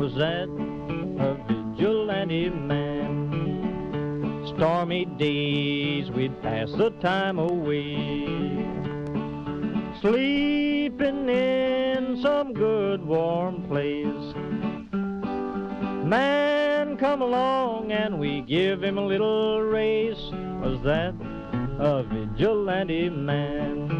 was that a vigilante man. Stormy days we'd pass the time away, sleeping in some good warm place. Man come along and we give him a little race. Was that a vigilante man?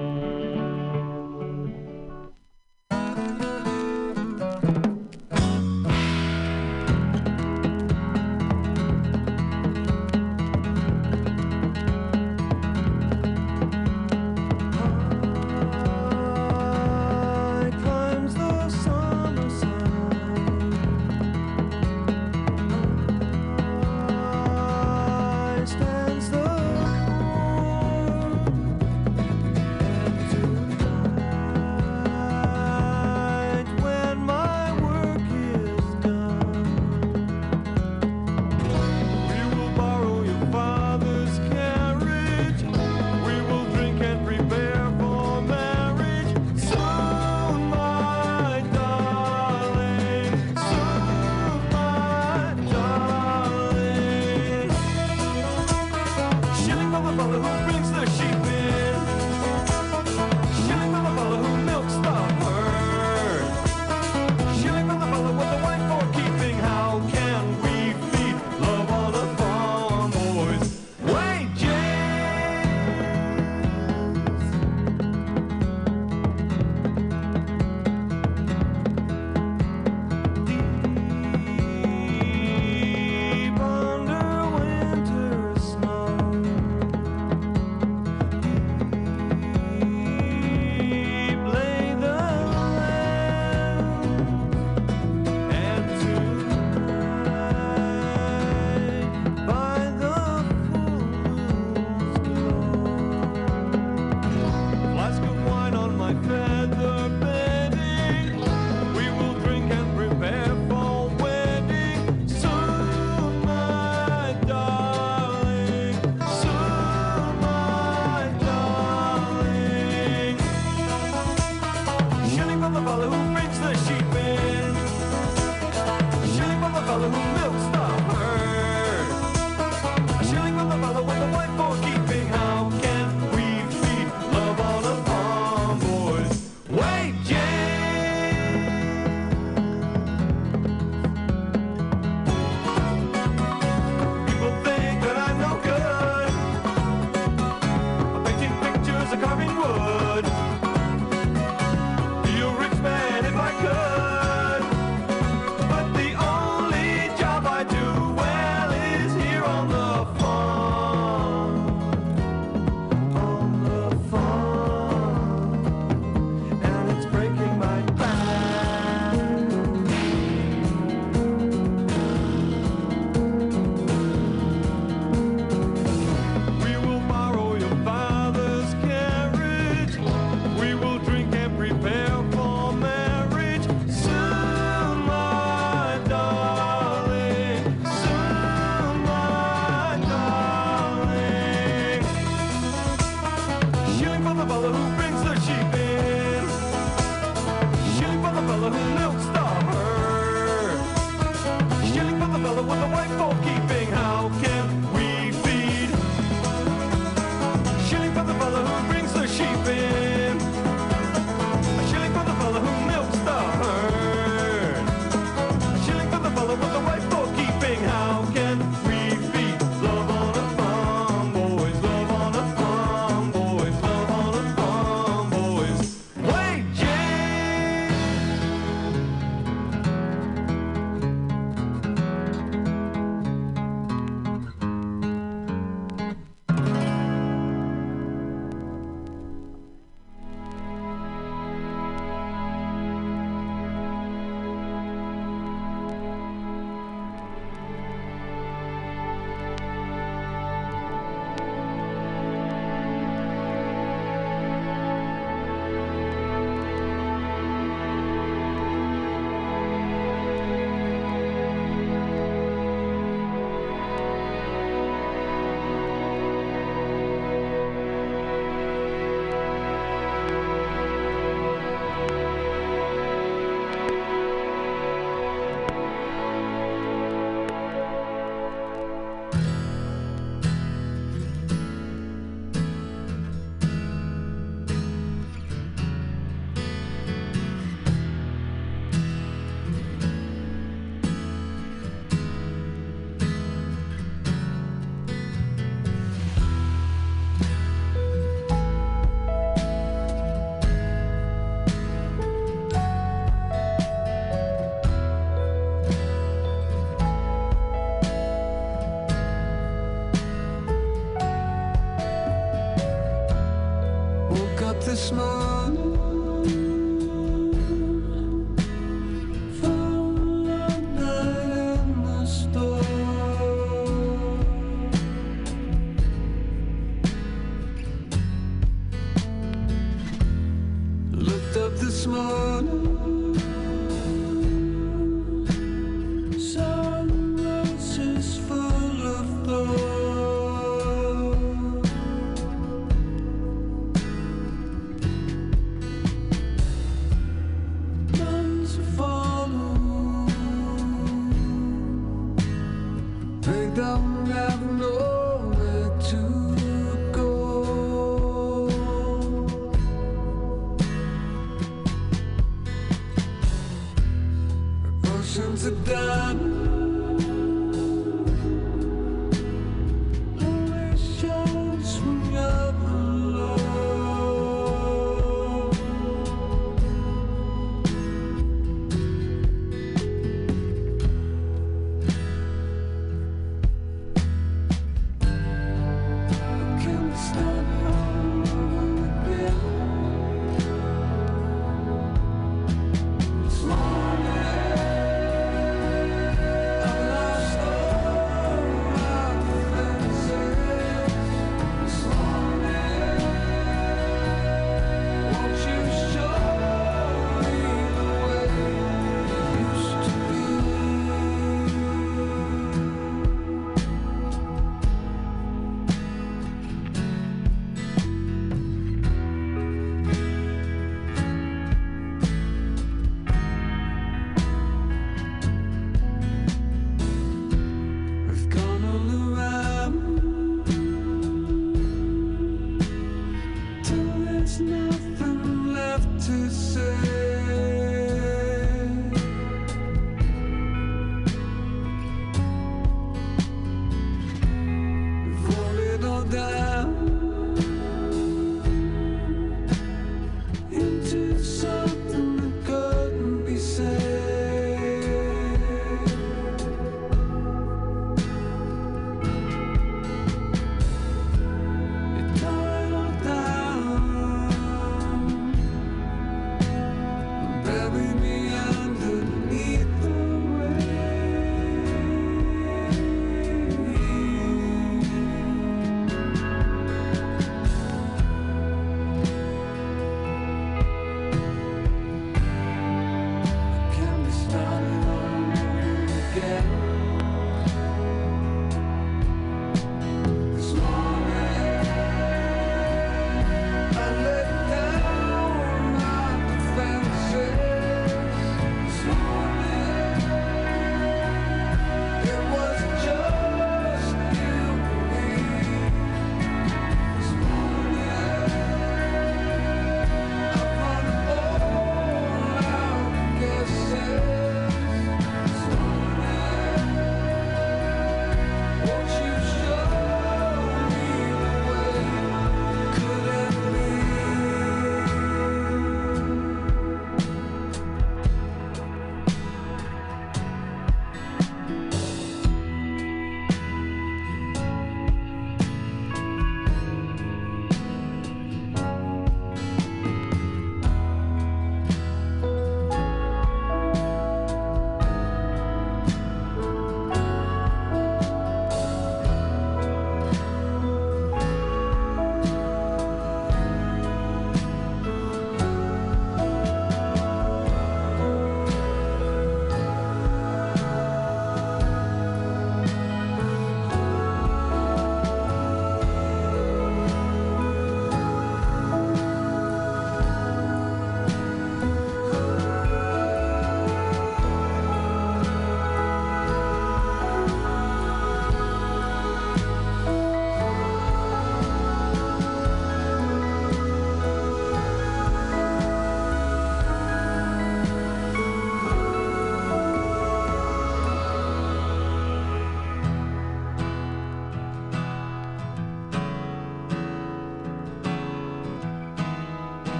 this morning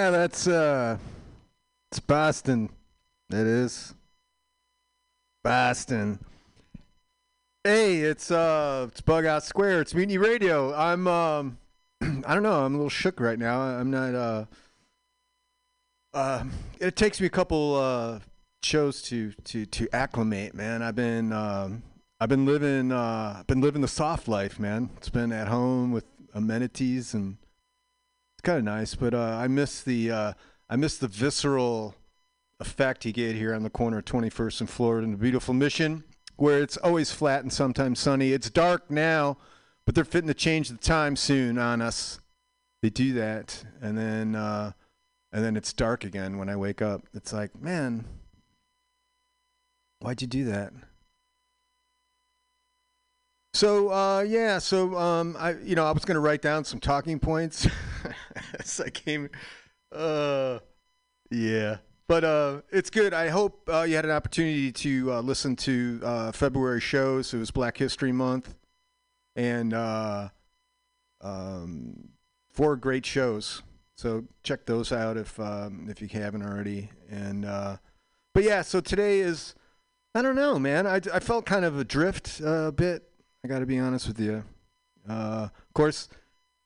Yeah, that's uh it's Boston. It is. Boston. Hey, it's uh it's Bug Out Square. It's Mutiny Radio. I'm um I don't know, I'm a little shook right now. I'm not uh uh it takes me a couple uh shows to to to acclimate, man. I've been um I've been living uh been living the soft life, man. It's been at home with amenities and it's kind of nice, but uh, I miss the uh, I miss the visceral effect he gave here on the corner of 21st and Florida in the beautiful Mission, where it's always flat and sometimes sunny. It's dark now, but they're fitting to change the time soon on us. They do that, and then uh, and then it's dark again when I wake up. It's like, man, why'd you do that? So uh, yeah, so um, I you know I was gonna write down some talking points as I came. Uh, yeah, but uh, it's good. I hope uh, you had an opportunity to uh, listen to uh, February shows. It was Black History Month, and uh, um, four great shows. So check those out if um, if you haven't already. And uh, but yeah, so today is I don't know, man. I, I felt kind of adrift a bit. I got to be honest with you. Uh, of course,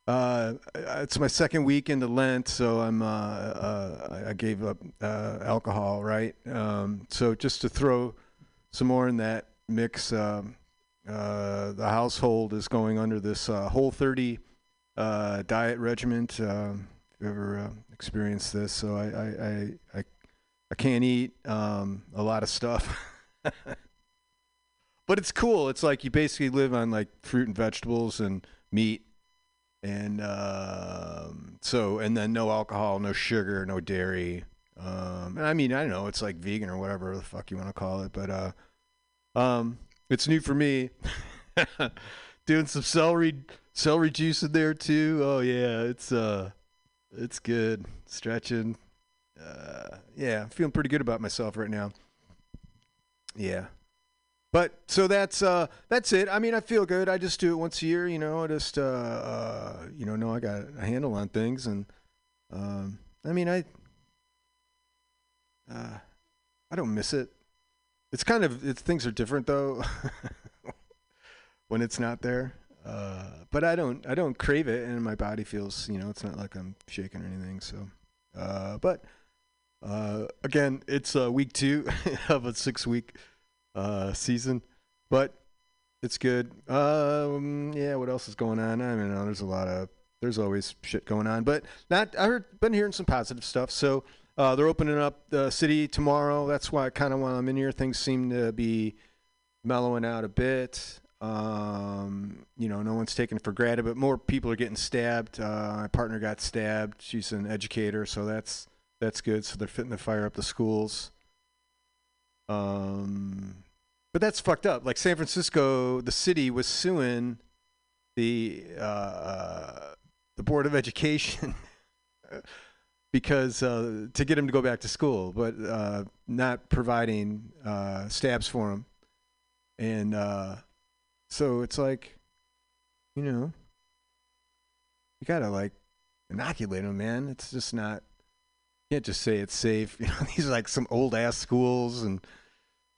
uh, it's my second week into Lent, so I'm uh, uh, I gave up uh, alcohol, right? Um, so just to throw some more in that mix, um, uh, the household is going under this uh, Whole 30 uh, diet regimen. Um, if you ever experienced this, so I I, I, I, I can't eat um, a lot of stuff. but it's cool. It's like you basically live on like fruit and vegetables and meat, and um, so and then no alcohol, no sugar, no dairy. Um, and I mean, I don't know, it's like vegan or whatever the fuck you want to call it, but uh, um, it's new for me. Doing some celery celery juice in there too. Oh yeah, it's uh, it's good. Stretching. Uh, yeah, I'm feeling pretty good about myself right now. Yeah. But so that's uh that's it. I mean, I feel good. I just do it once a year, you know. I just uh, uh you know, know I got a handle on things, and um, I mean, I uh, I don't miss it. It's kind of it's things are different though when it's not there. Uh, but I don't I don't crave it, and my body feels you know it's not like I'm shaking or anything. So, uh, but uh, again, it's uh, week two of a six week uh, season, but it's good. Um, yeah, what else is going on? I mean, there's a lot of there's always shit going on, but not. I heard been hearing some positive stuff. So uh, they're opening up the city tomorrow. That's why kind of while I'm in here, things seem to be mellowing out a bit. Um, you know, no one's taking it for granted, but more people are getting stabbed. Uh, my partner got stabbed. She's an educator, so that's that's good. So they're fitting to fire up the schools. Um, but that's fucked up. Like San Francisco, the city was suing the uh, the board of education because uh, to get him to go back to school, but uh, not providing uh, stabs for him, and uh, so it's like, you know, you gotta like inoculate him, man. It's just not. You can't just say it's safe. You know, these are like some old ass schools, and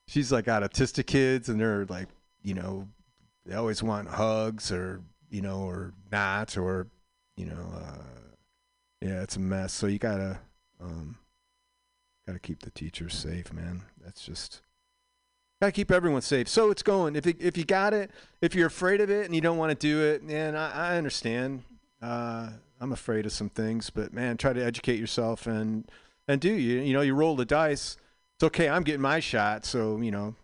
she's like got autistic kids, and they're like, you know, they always want hugs or you know, or not, or you know, uh, yeah, it's a mess. So you gotta, um, gotta keep the teachers safe, man. That's just gotta keep everyone safe. So it's going. If it, if you got it, if you're afraid of it and you don't want to do it, man, I, I understand. Uh, I'm afraid of some things, but man, try to educate yourself and and do you you know you roll the dice. It's okay. I'm getting my shot, so you know,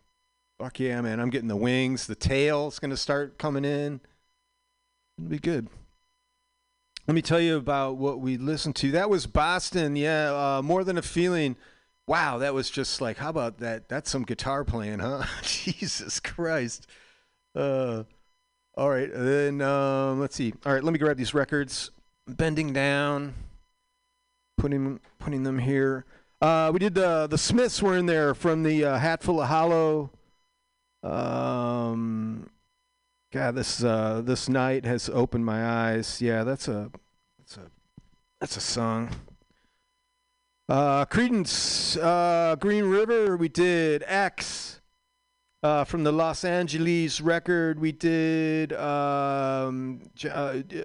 fuck yeah, man. I'm getting the wings. The tail's gonna start coming in. It'll be good. Let me tell you about what we listened to. That was Boston. Yeah, uh, more than a feeling. Wow, that was just like, how about that? That's some guitar playing, huh? Jesus Christ. Uh, all right, then um, let's see. All right, let me grab these records. Bending down, putting putting them here. Uh, we did the the Smiths were in there from the uh, Hatful of Hollow. Um, God, this uh, this night has opened my eyes. Yeah, that's a that's a that's a song. Uh, Creedence, uh, Green River, we did X. Uh, from the Los Angeles record, we did um, uh,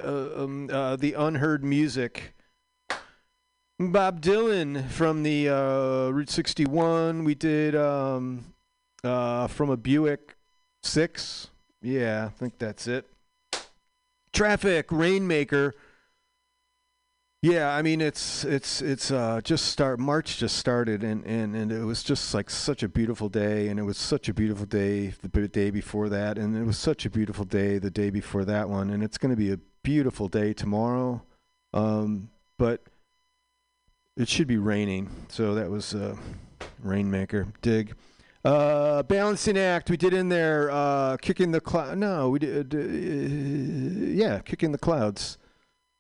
uh, um, the Unheard Music. Bob Dylan from the uh, Route 61, we did um, uh, from a Buick 6. Yeah, I think that's it. Traffic, Rainmaker. Yeah, I mean it's it's it's uh, just start March just started and, and, and it was just like such a beautiful day and it was such a beautiful day the day before that and it was such a beautiful day the day before that one and it's going to be a beautiful day tomorrow, um, but it should be raining so that was uh, Rainmaker dig. Uh, balancing act we did in there uh, kicking the cloud no we did uh, yeah kicking the clouds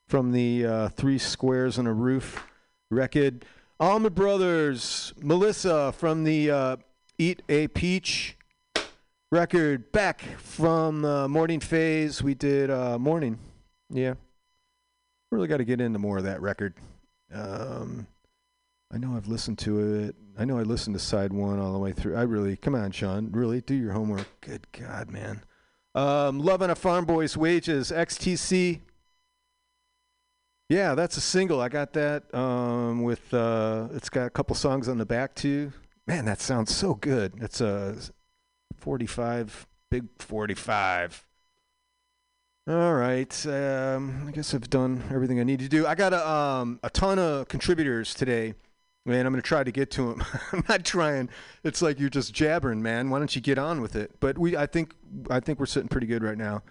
from the uh, Three Squares and a Roof record. Allman Brothers, Melissa from the uh, Eat a Peach record. Beck from uh, Morning Phase. We did uh, Morning. Yeah. Really got to get into more of that record. Um, I know I've listened to it. I know I listened to side one all the way through. I really, come on, Sean. Really, do your homework. Good God, man. Um, Love on a Farmboy's Wages, XTC. Yeah, that's a single. I got that um, with. Uh, it's got a couple songs on the back too. Man, that sounds so good. It's a 45, big 45. All right. Um, I guess I've done everything I need to do. I got a, um, a ton of contributors today, and I'm going to try to get to them. I'm not trying. It's like you're just jabbering, man. Why don't you get on with it? But we, I think, I think we're sitting pretty good right now.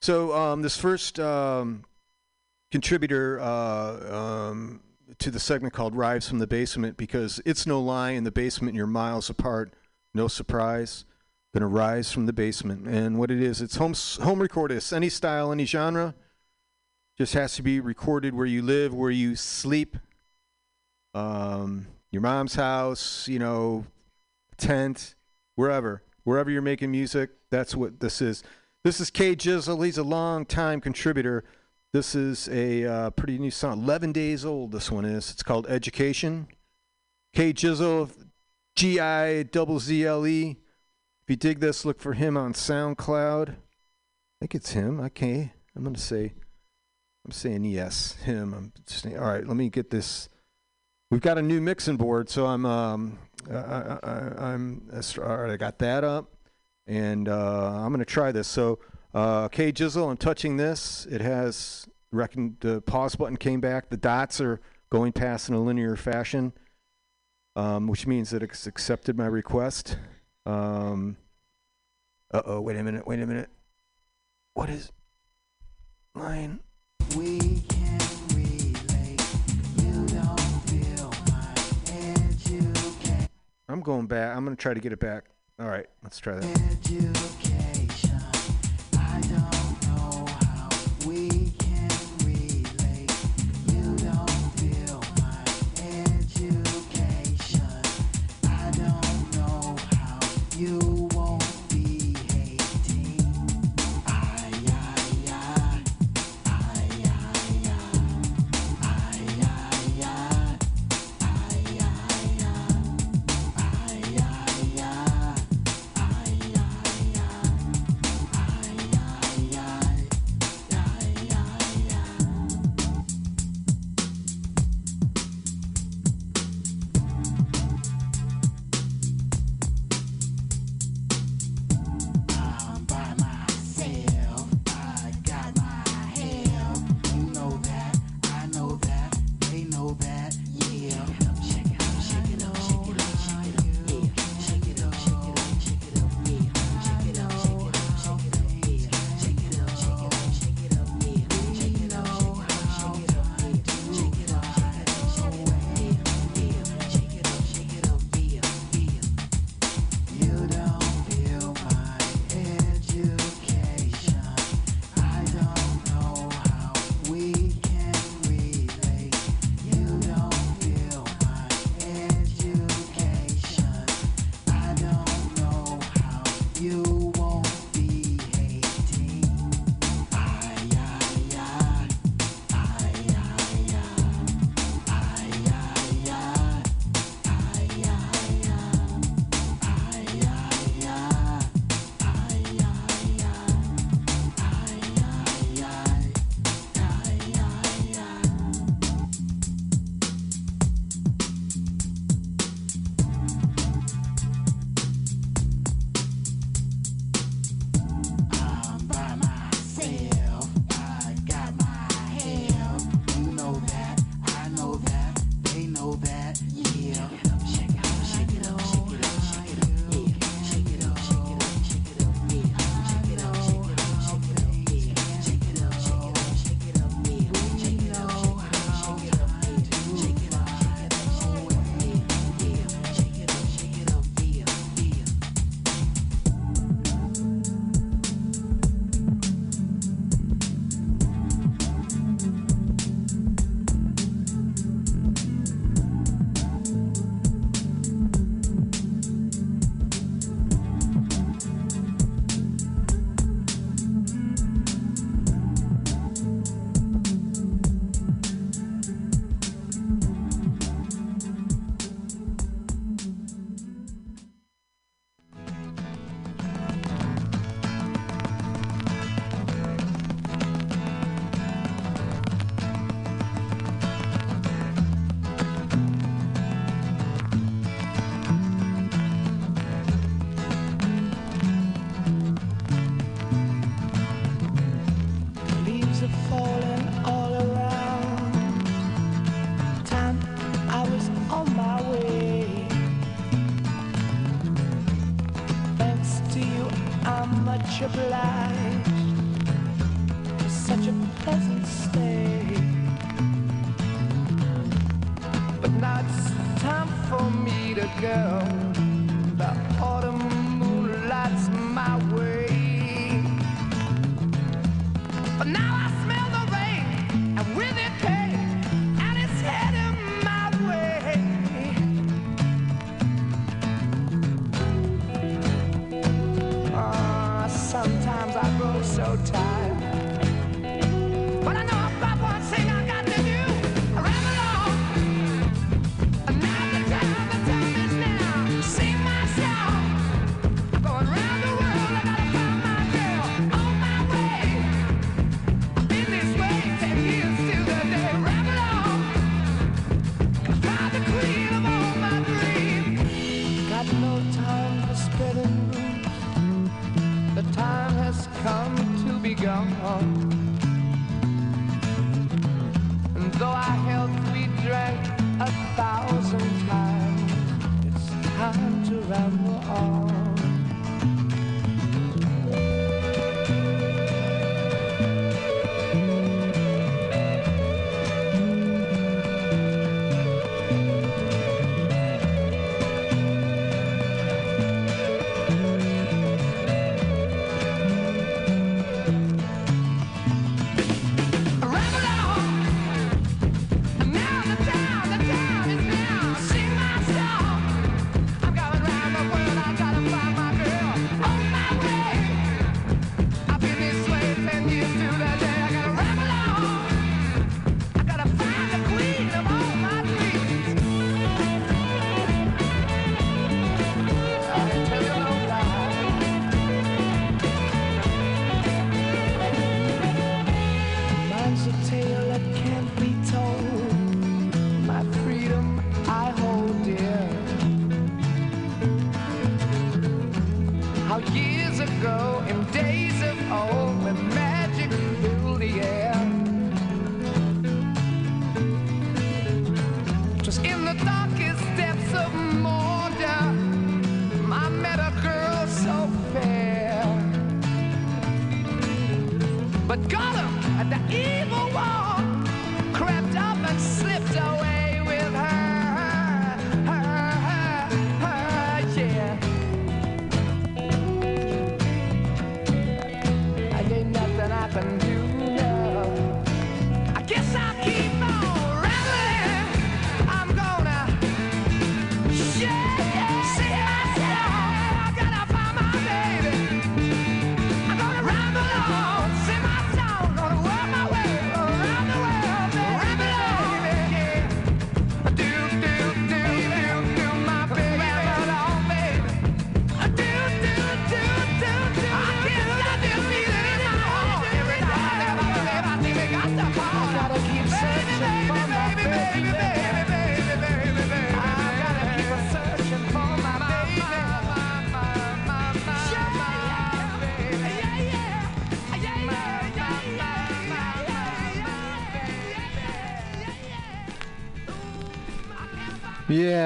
So um, this first. Um, contributor uh, um, to the segment called Rise from the Basement because it's no lie in the basement, you're miles apart. No surprise. Gonna rise from the basement. And what it is, it's home, home recordist, any style, any genre. Just has to be recorded where you live, where you sleep. Um, your mom's house, you know, tent, wherever. Wherever you're making music, that's what this is. This is K Jizzle. He's a long time contributor. This is a uh, pretty new song. 11 days old, this one is. It's called Education. K Jizzle, G I double Z L E. If you dig this, look for him on SoundCloud. I think it's him. Okay. I'm to say, I'm saying yes, him. I'm just, all right, let me get this. We've got a new mixing board, so I'm, um, I, I, I'm, all right, I got that up, and uh, I'm to try this. So, uh, K Jizzle, I'm touching this. It has reckon the pause button came back. The dots are going past in a linear fashion, um, which means that it's accepted my request. Um, uh oh, wait a minute, wait a minute. What is line? We can relate. You don't feel my. I'm going back. I'm going to try to get it back. All right, let's try that. Education. Me to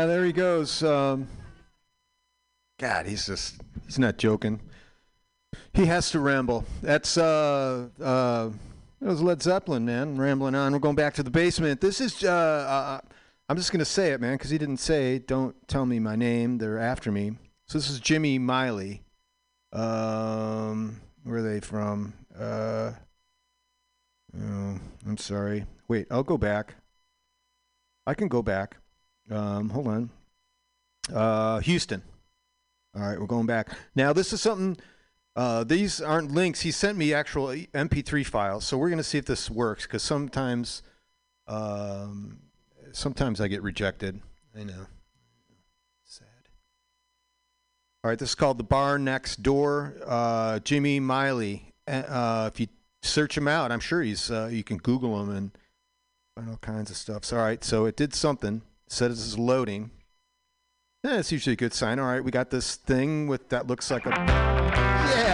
There he goes. Um, God, he's just, he's not joking. He has to ramble. That's, uh, uh, that was Led Zeppelin, man, rambling on. We're going back to the basement. This is, uh, uh I'm just going to say it, man, because he didn't say, don't tell me my name. They're after me. So this is Jimmy Miley. Um, where are they from? Uh, oh, I'm sorry. Wait, I'll go back. I can go back. Um, hold on. Uh, Houston. All right, we're going back. Now, this is something. Uh, these aren't links. He sent me actual MP3 files, so we're going to see if this works. Because sometimes, um, sometimes I get rejected. I know. Sad. All right, this is called the Bar Next Door. Uh, Jimmy Miley. Uh, if you search him out, I'm sure he's. Uh, you can Google him and find all kinds of stuff. So, all right, so it did something. It said this is loading. Yeah, it's usually a good sign. All right, we got this thing with that looks like a. Yeah.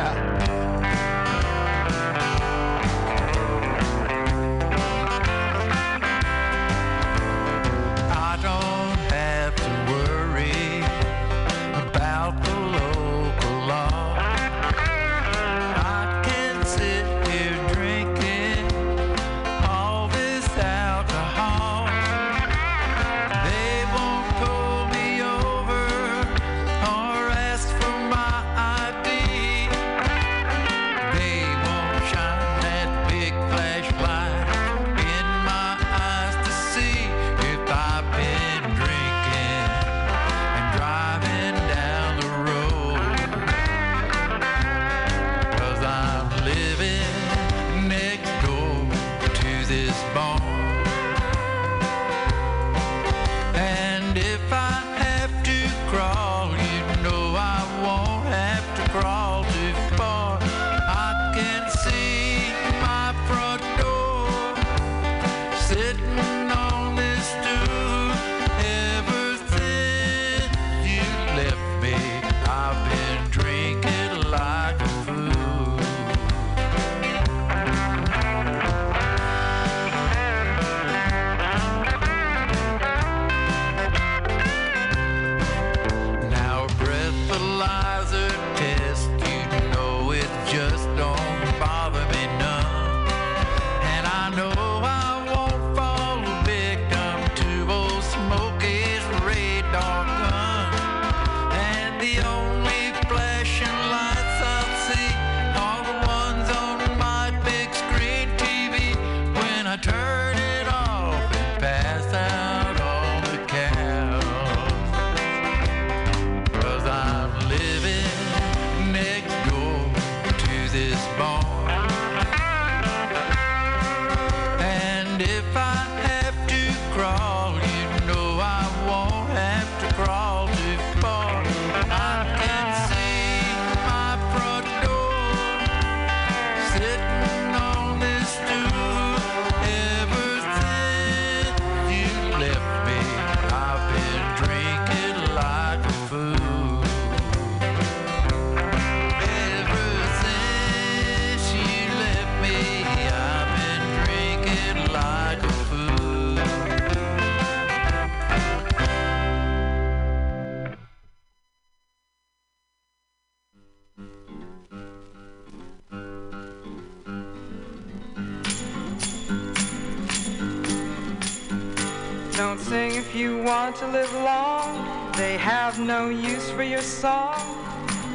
If you want to live long. They have no use for your song.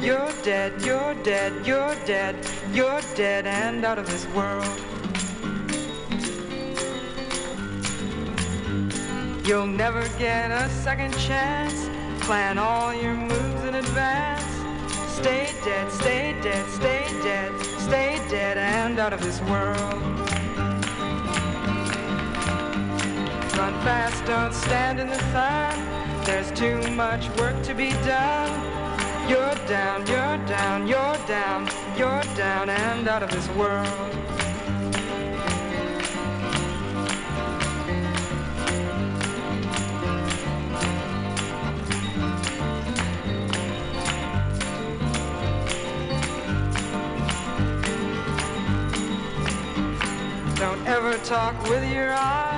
You're dead, you're dead, you're dead, you're dead and out of this world. You'll never get a second chance. Plan all your moves in advance. Stay dead, stay dead, stay dead, stay dead and out of this world. Run fast, don't stand in the sun. There's too much work to be done. You're down, you're down, you're down, you're down and out of this world. Don't ever talk with your eyes.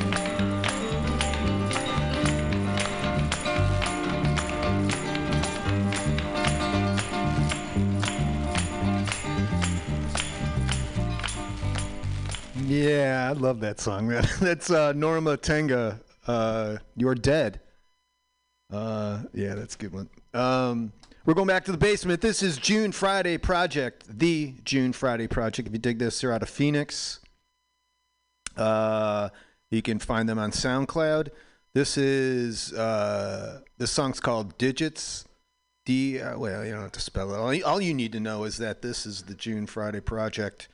Yeah, I love that song. That's uh, Norma Tanega. Uh, You're dead. Uh, yeah, that's a good one. Um, we're going back to the basement. This is June Friday Project, the June Friday Project. If you dig this, they're out of Phoenix. Uh, you can find them on SoundCloud. This is uh, this song's called Digits. D. Uh, well, you don't have to spell it. All you, all you need to know is that this is the June Friday Project.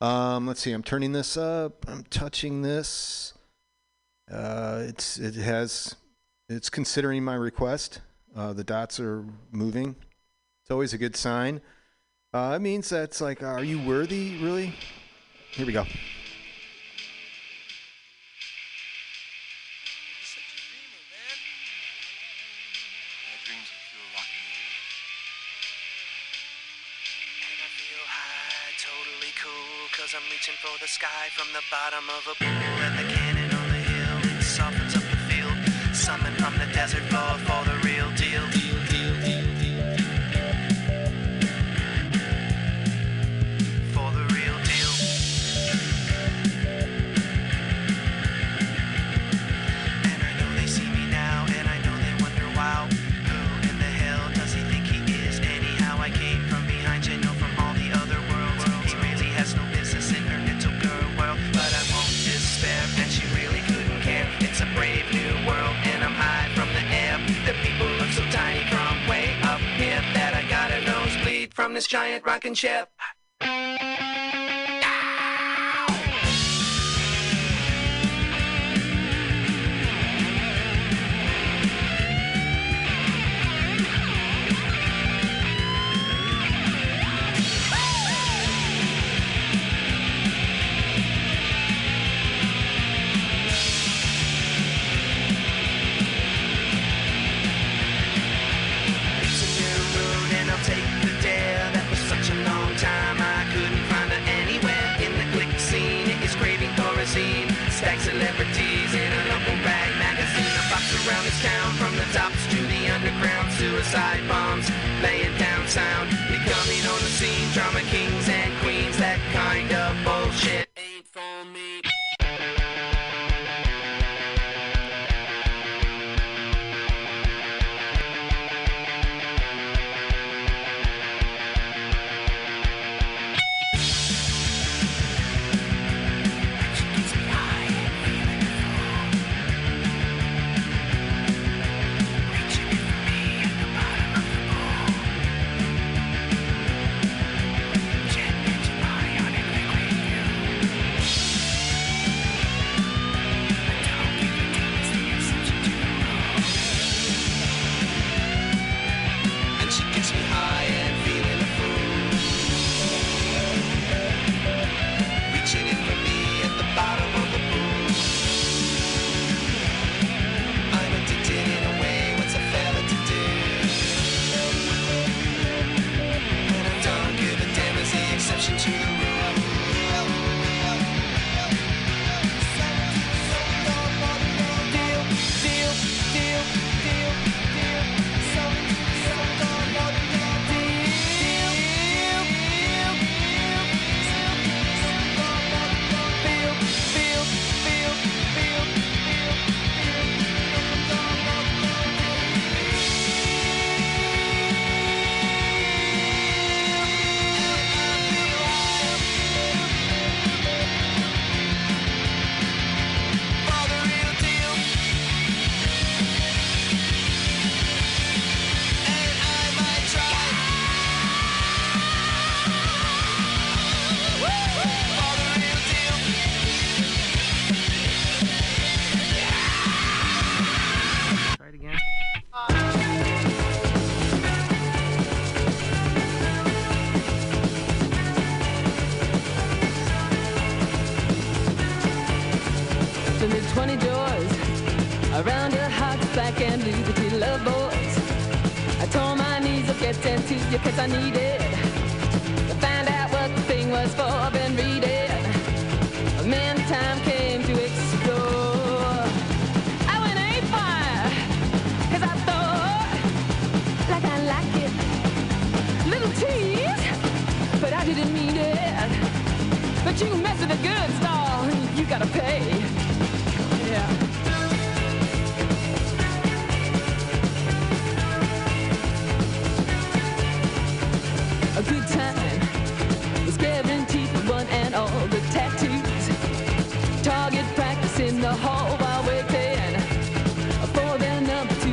Um, let's see. I'm turning this up. I'm touching this. Uh, it's it has it's considering my request. Uh, the dots are moving. It's always a good sign. Uh, it means that's like, are you worthy? Really? Here we go. The bottom of a pool. And the this giant rocking ship. Suicide bombs laying down sound.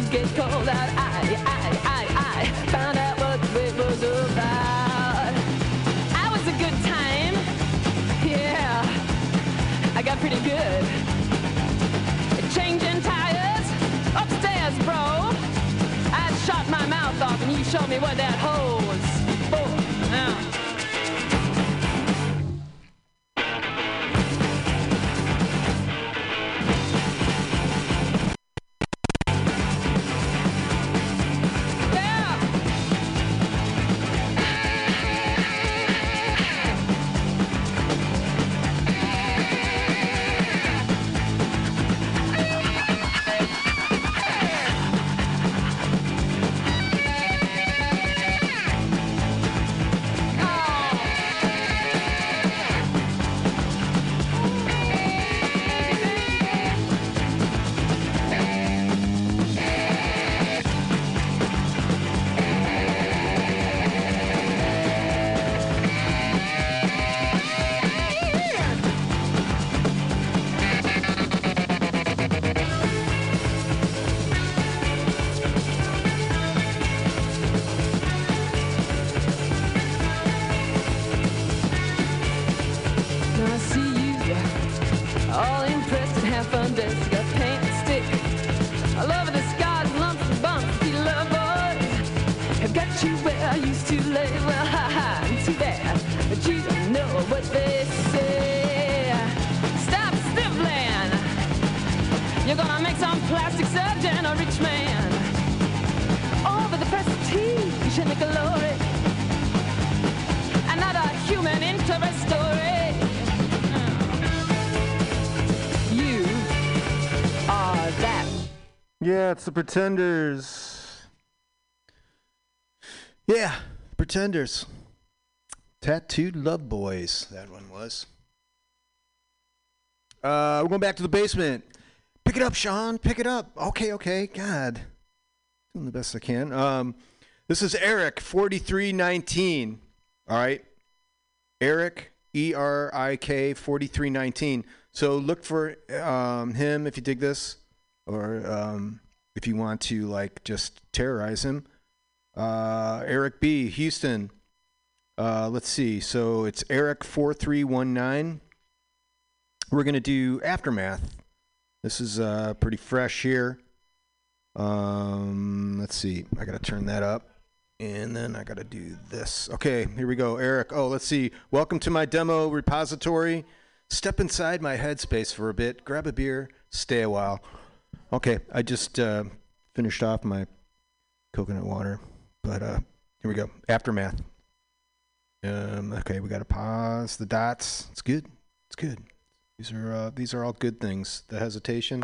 To get called out. I, I, I, I found out what it was about. I was a good time. Yeah, I got pretty good. Changing tires upstairs, bro. I shot my mouth off and you showed me what that hole It's the Pretenders. Yeah, Pretenders. Tattooed Love Boys, that one was. Uh, we're going back to the basement. Pick it up, Sean. Pick it up. Okay, okay. God. Doing the best I can. Um, this is Erik, 4319. All right. Erik, E R I K, 4319. So look for um, him if you dig this, or um, if you want to, like, just terrorize him. Uh, Erik B, Houston. Uh, let's see. So it's Erik, 4319. We're going to do Aftermath. This is uh, pretty fresh here. Um, let's see. I got to turn that up. And then I got to do this. Okay, here we go. Erik. Oh, let's see. Welcome to my demo repository. Step inside my headspace for a bit. Grab a beer. Stay a while. Okay, I just uh, finished off my coconut water. But uh, here we go. Aftermath. Um, okay, we got to pause the dots. It's good. It's good. These are uh, these are all good things. The hesitation.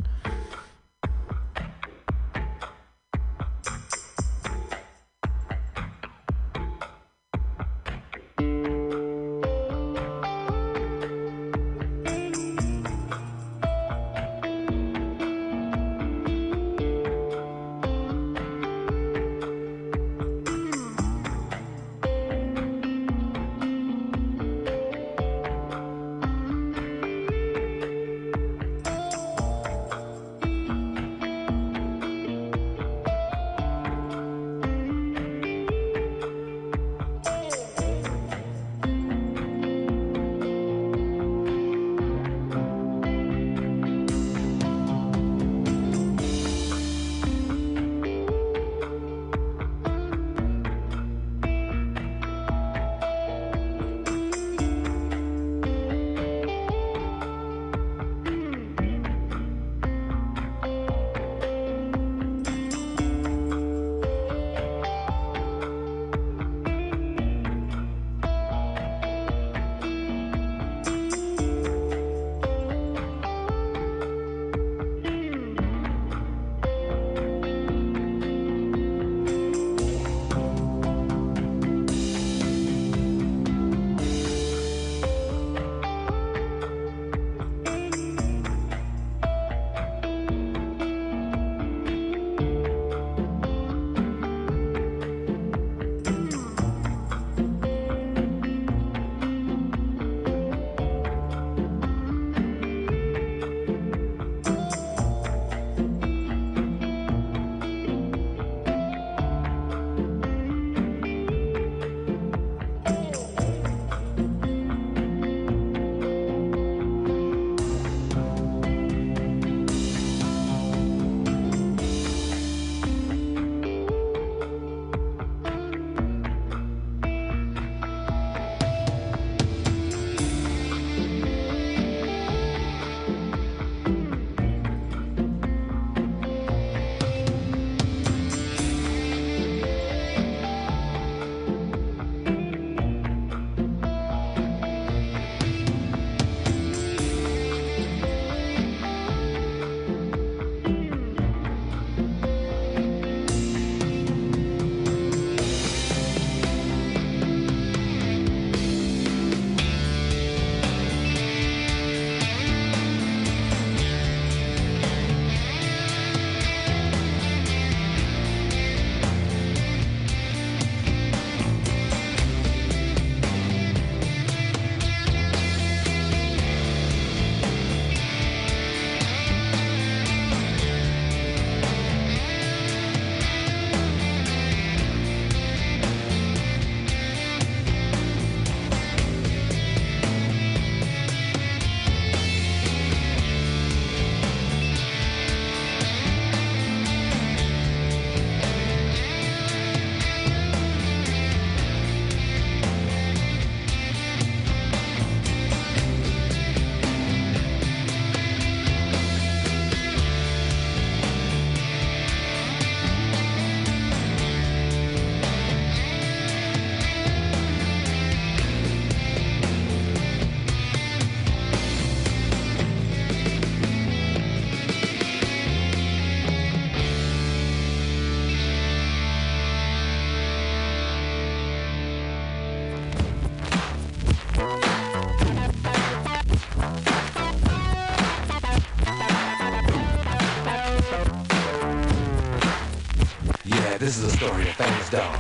Story of famous dog.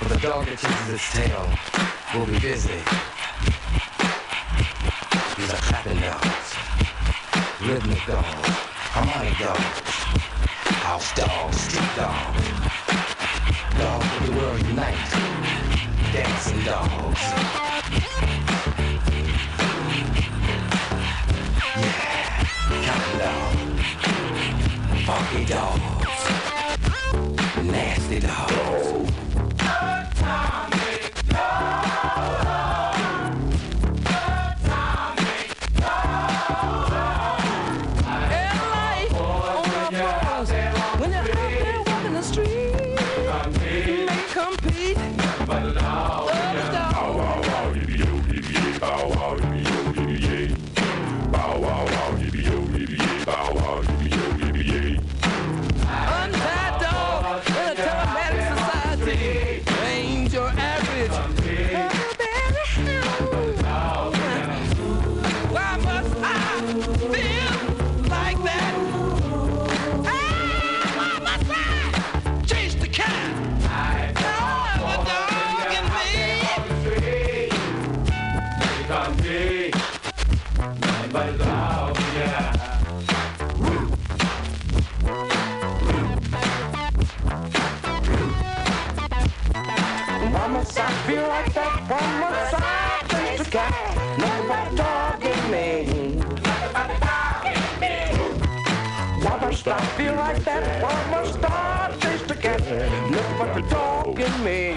But the dog that chases its tail will be busy. These are clapping dogs, rhythmic dogs, harmonic dogs, house dogs, street dogs, dogs of the world unite, dancing dogs. Yeah, counting dogs, funky dogs, nasty dogs. Feel like that? Why must I chase cat? Nothing but the dog in me.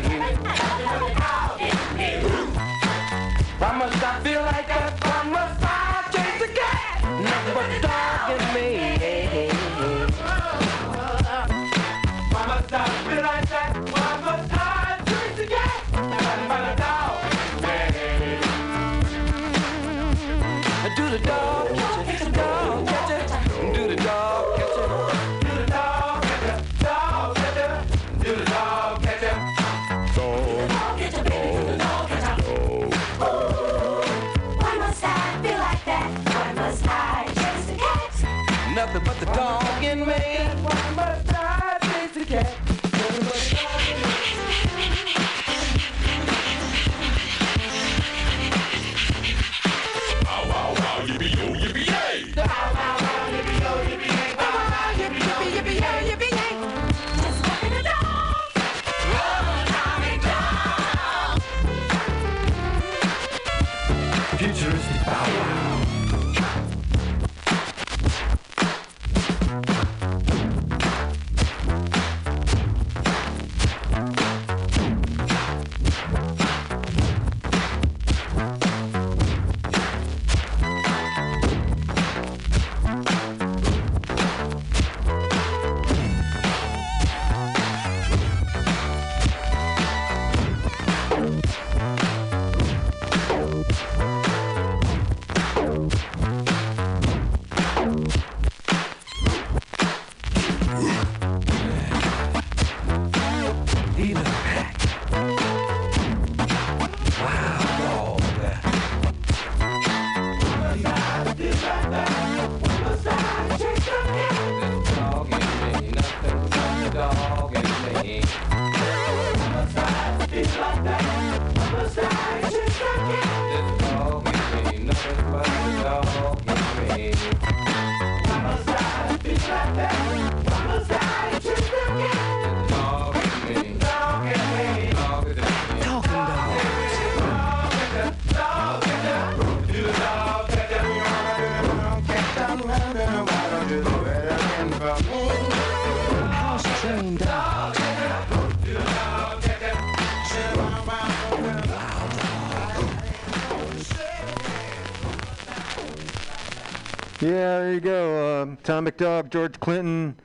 Yeah, there you go. Um, Atomic Dog, George Clinton.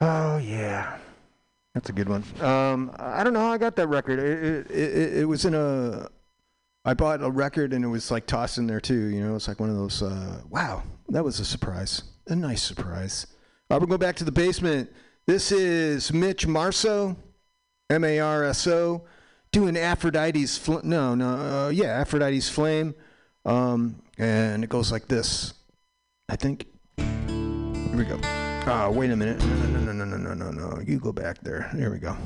Oh yeah, that's a good one. Um, I don't know how I got that record. It, it, it, it was in a. I bought a record and it was like tossed in there too. You know, it's like one of those. Uh, wow, that was a surprise. A nice surprise. All right, we'll go back to the basement. This is Mitch Marso, M A R S O, doing Aphrodite's. Fl- no, no, uh, yeah, Aphrodite's Flame. Um, and it goes like this. I think. Here we go. Uh, wait a minute. No, no, no, no, no, no, no, no. You go back there. There we go.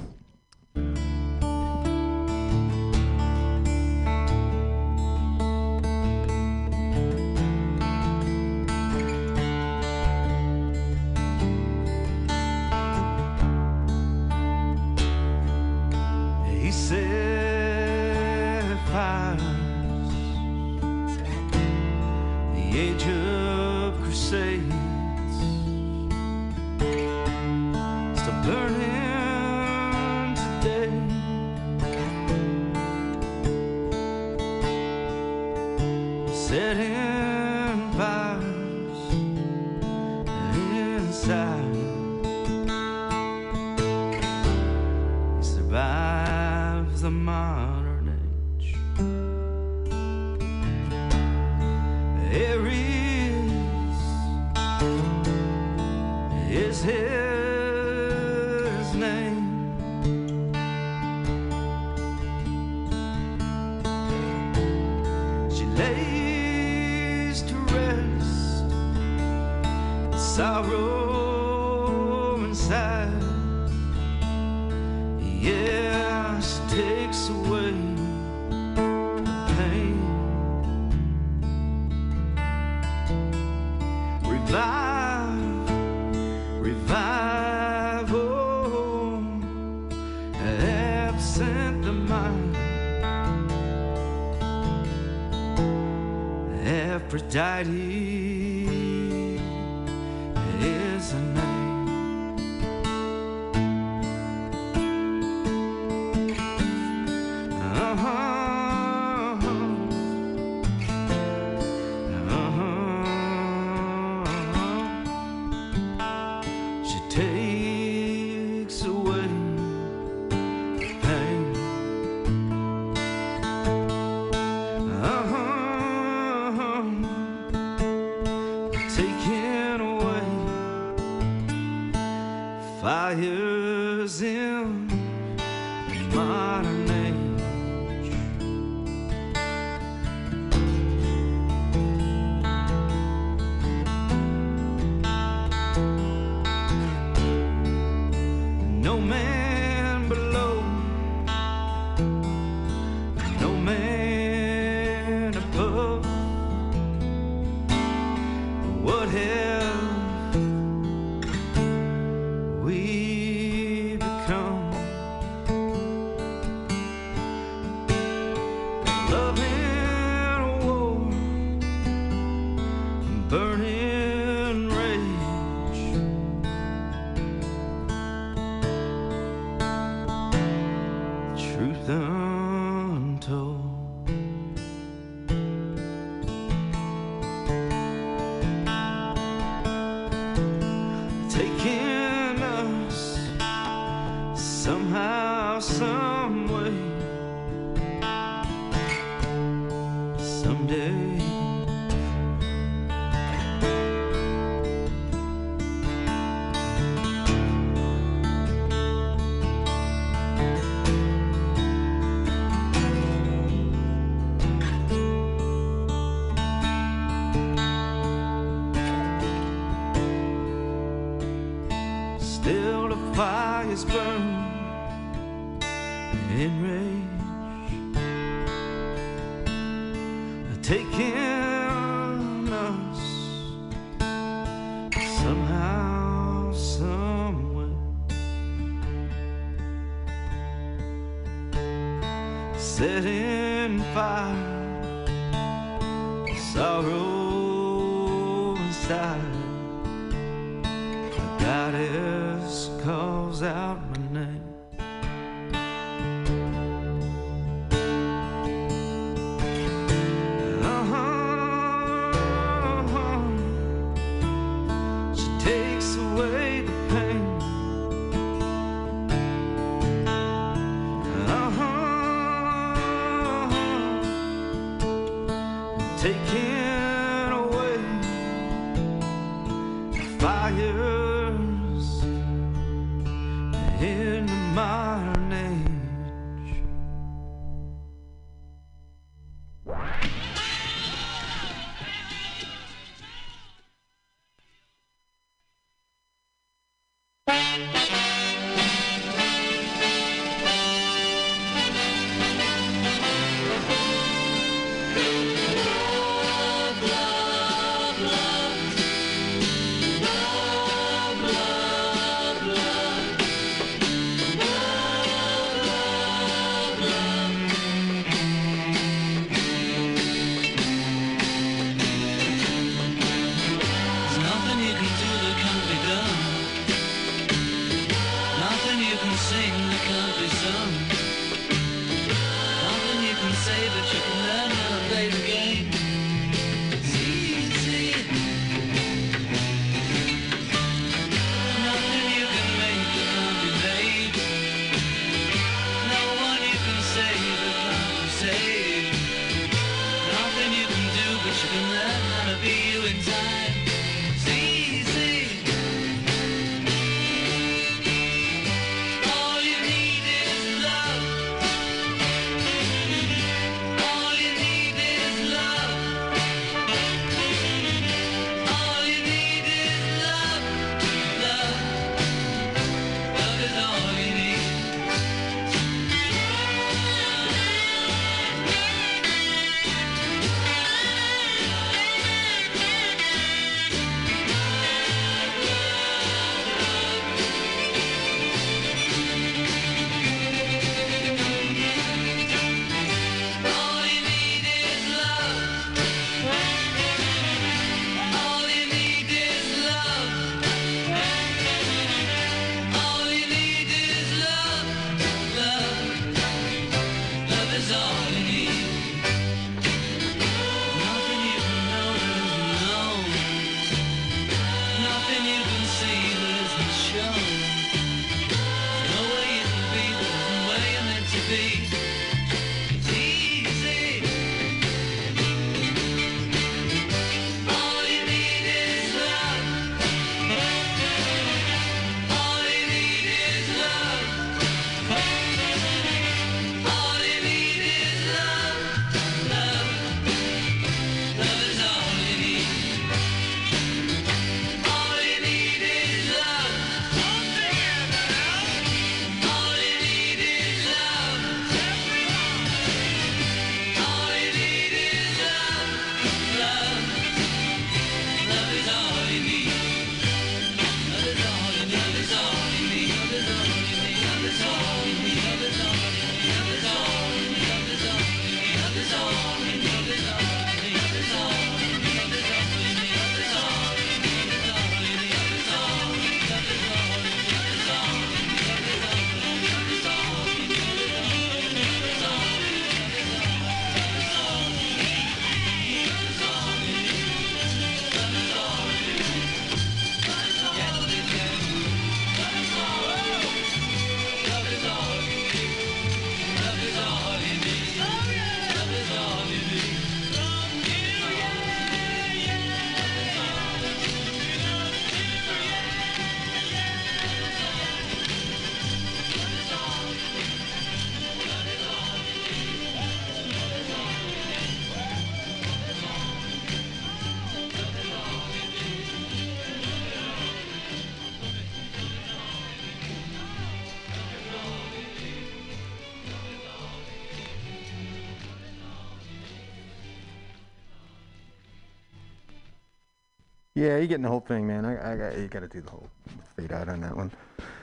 Yeah, you're getting the whole thing, man. I, I got, you got to do the whole fade out on that one.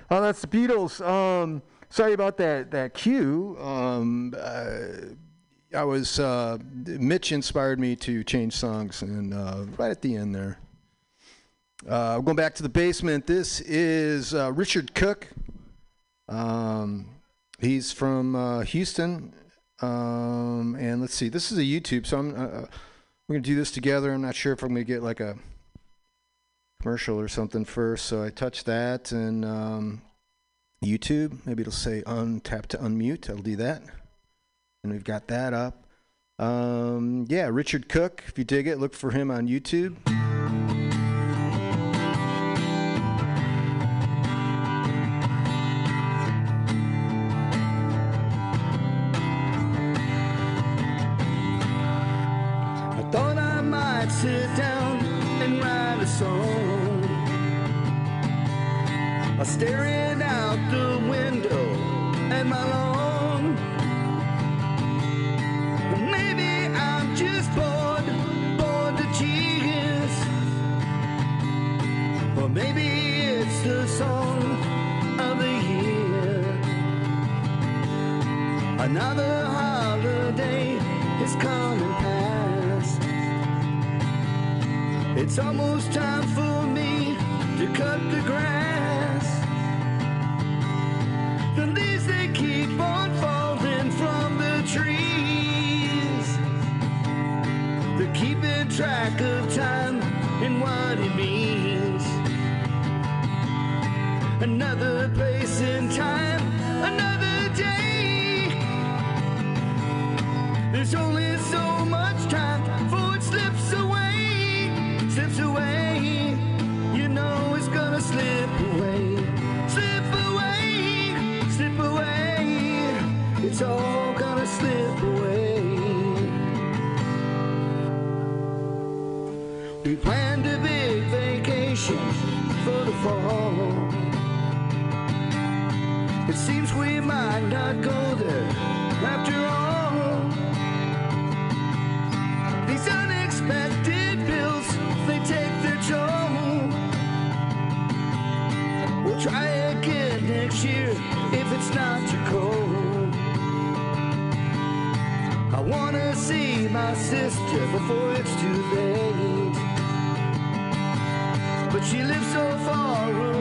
Oh, that's the Beatles. Um, sorry about that that cue. Um, uh, I was uh, Mitch inspired me to change songs, and uh, right at the end there. Uh, going back to the basement. This is uh, Richard Cook. Um, he's from uh, Houston, um, and let's see. This is a YouTube, so I'm uh, we're gonna do this together. I'm not sure if I'm gonna get like a commercial or something first. So I touch that and um, YouTube. Maybe it'll say untap to unmute. I'll do that. And we've got that up. Um, yeah, Richard Cook. If you dig it, look for him on YouTube. Song of the year. Another holiday has come and passed. It's almost time for me to cut the grass. The leaves they keep on falling from the trees. They're keeping track of Another place in time, another day. There's only so much time before it slips away, slips away. You know it's gonna slip away, slip away, slip away. It's all gonna slip away. We planned a big vacation for the fall. We might not go there after all. These unexpected bills, they take their toll. We'll try again next year if it's not too cold. I wanna see my sister before it's too late. But she lives so far away,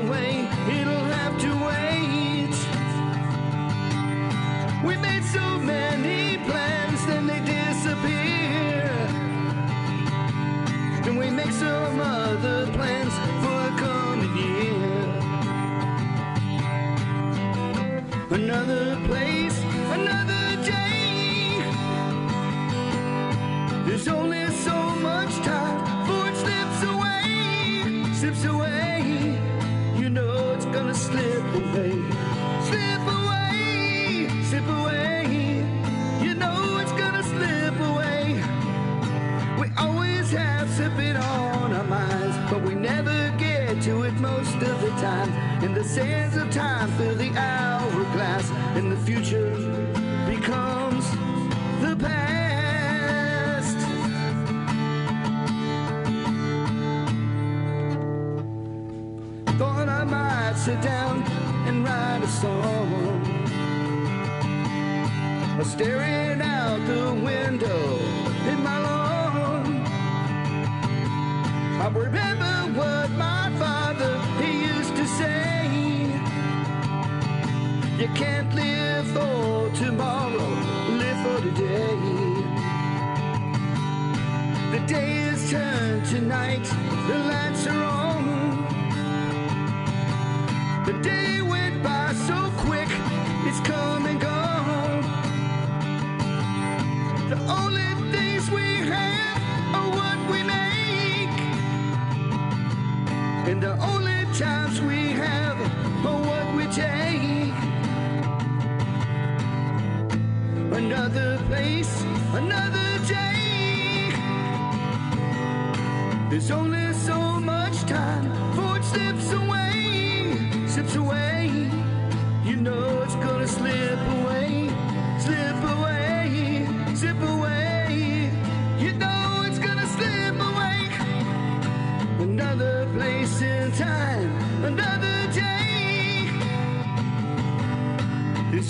so many plans, then they disappear. And we make some other plans for the coming year. Another place,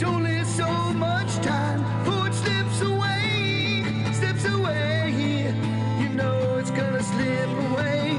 Only so much time it slips away, slips away. You know it's gonna slip away,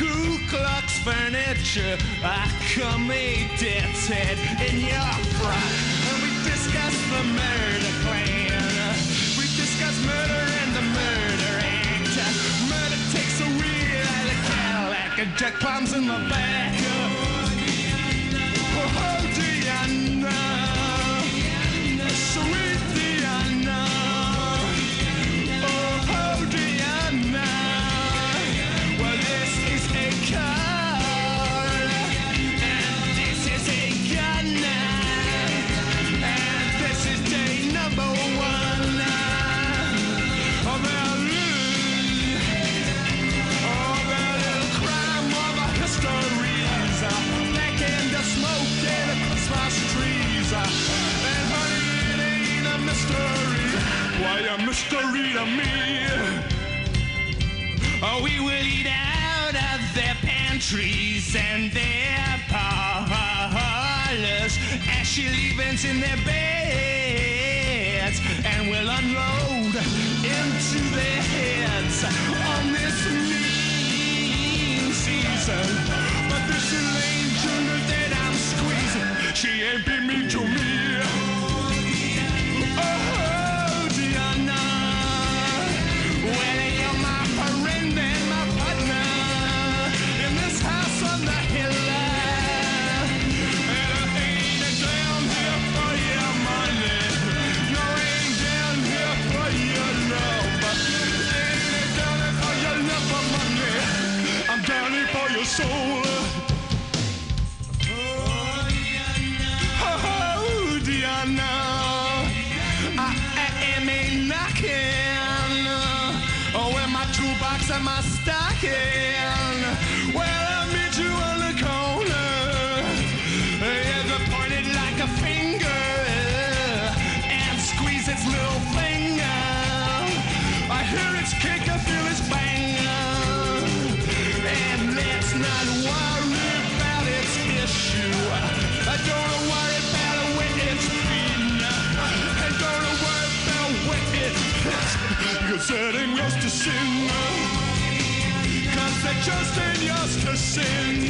Cool Klux furniture. I come a dead in your front, And we discuss the murder. feet of me. Oh, we will eat out of their pantries and their parlors, ashy leavings in their beds, and we'll unload into their heads on this mean season. Cause they're just in your sin.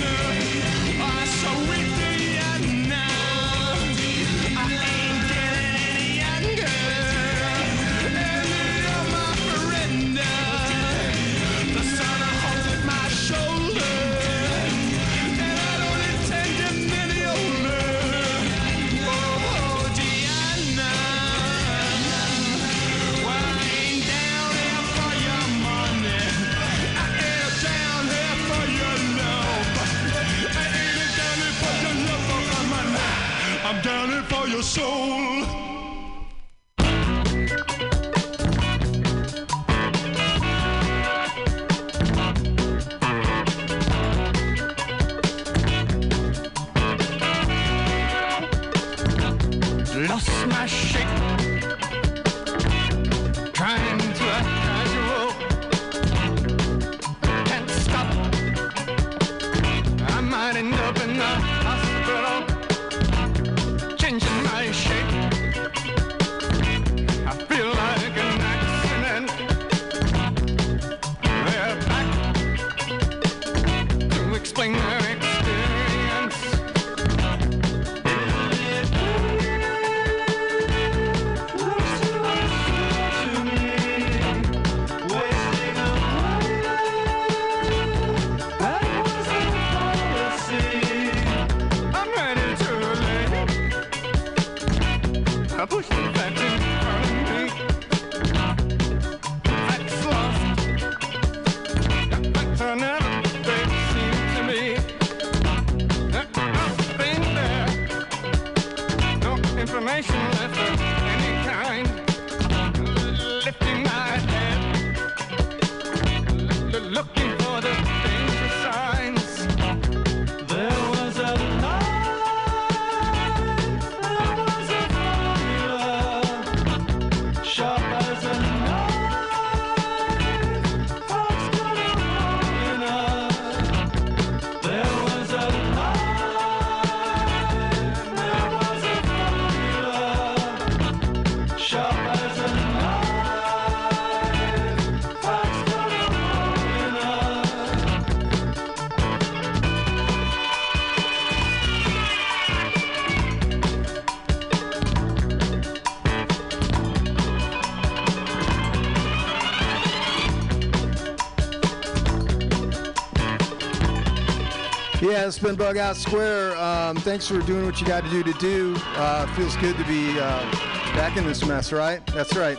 guys. Spin Bug Out Square. Um, thanks for doing what you got to do to do. Uh, feels good to be uh, back in this mess, right? That's right.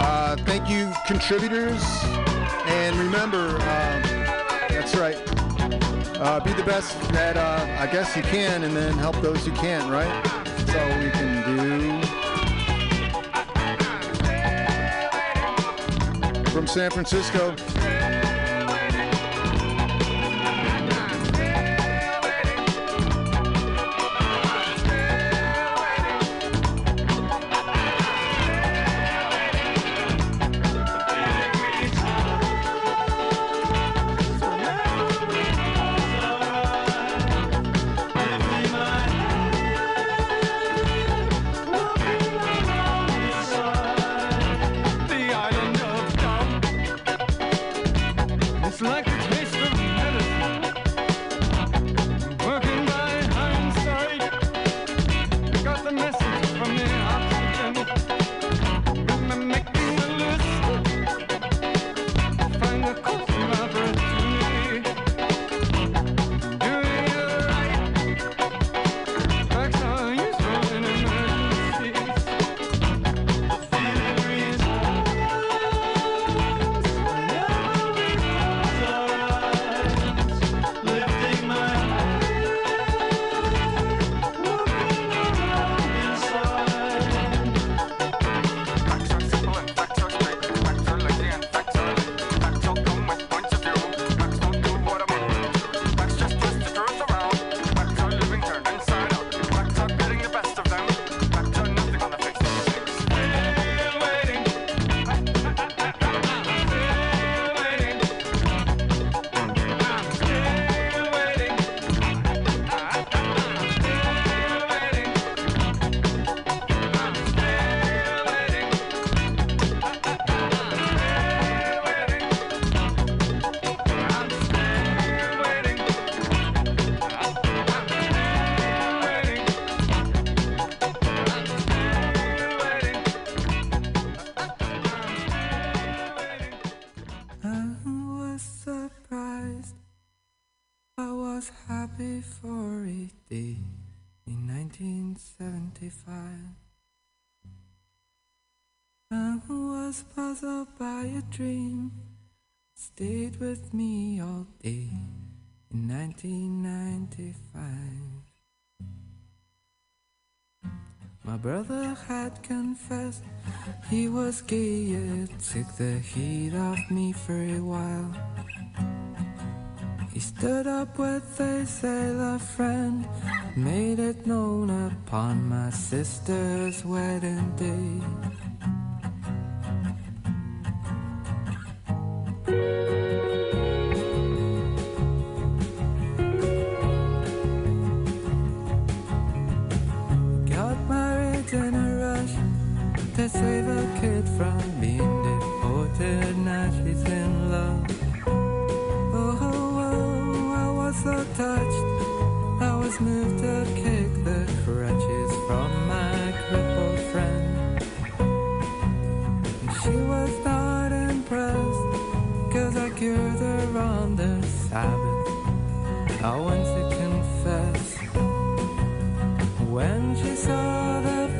Uh, thank you, contributors. And remember, um, that's right. Uh, be the best that uh, I guess you can, and then help those who can't, right? That's all we can do. From San Francisco. was gay, it took the heat off me for a while. He stood up with a sailor friend, made it known upon my sister's wedding day. Got married in a to save a kid from being oh, deported. Now she's in love. Oh, oh, oh I was so touched. I was moved to kick the crutches from my crippled friend. And she was not impressed, cause I cured her on the Sabbath. I went to confess. When she saw the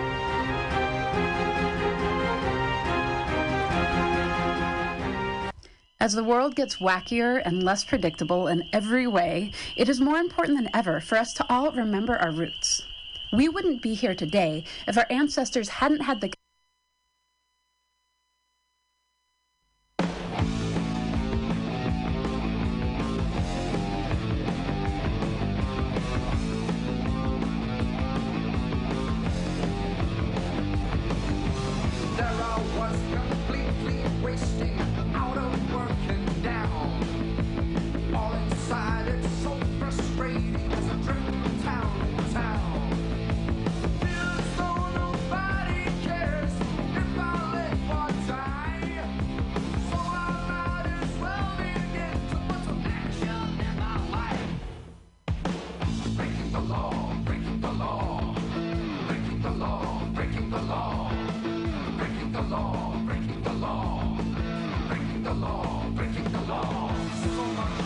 As the world gets wackier and less predictable in every way, it is more important than ever for us to all remember our roots. We wouldn't be here today if our ancestors hadn't had the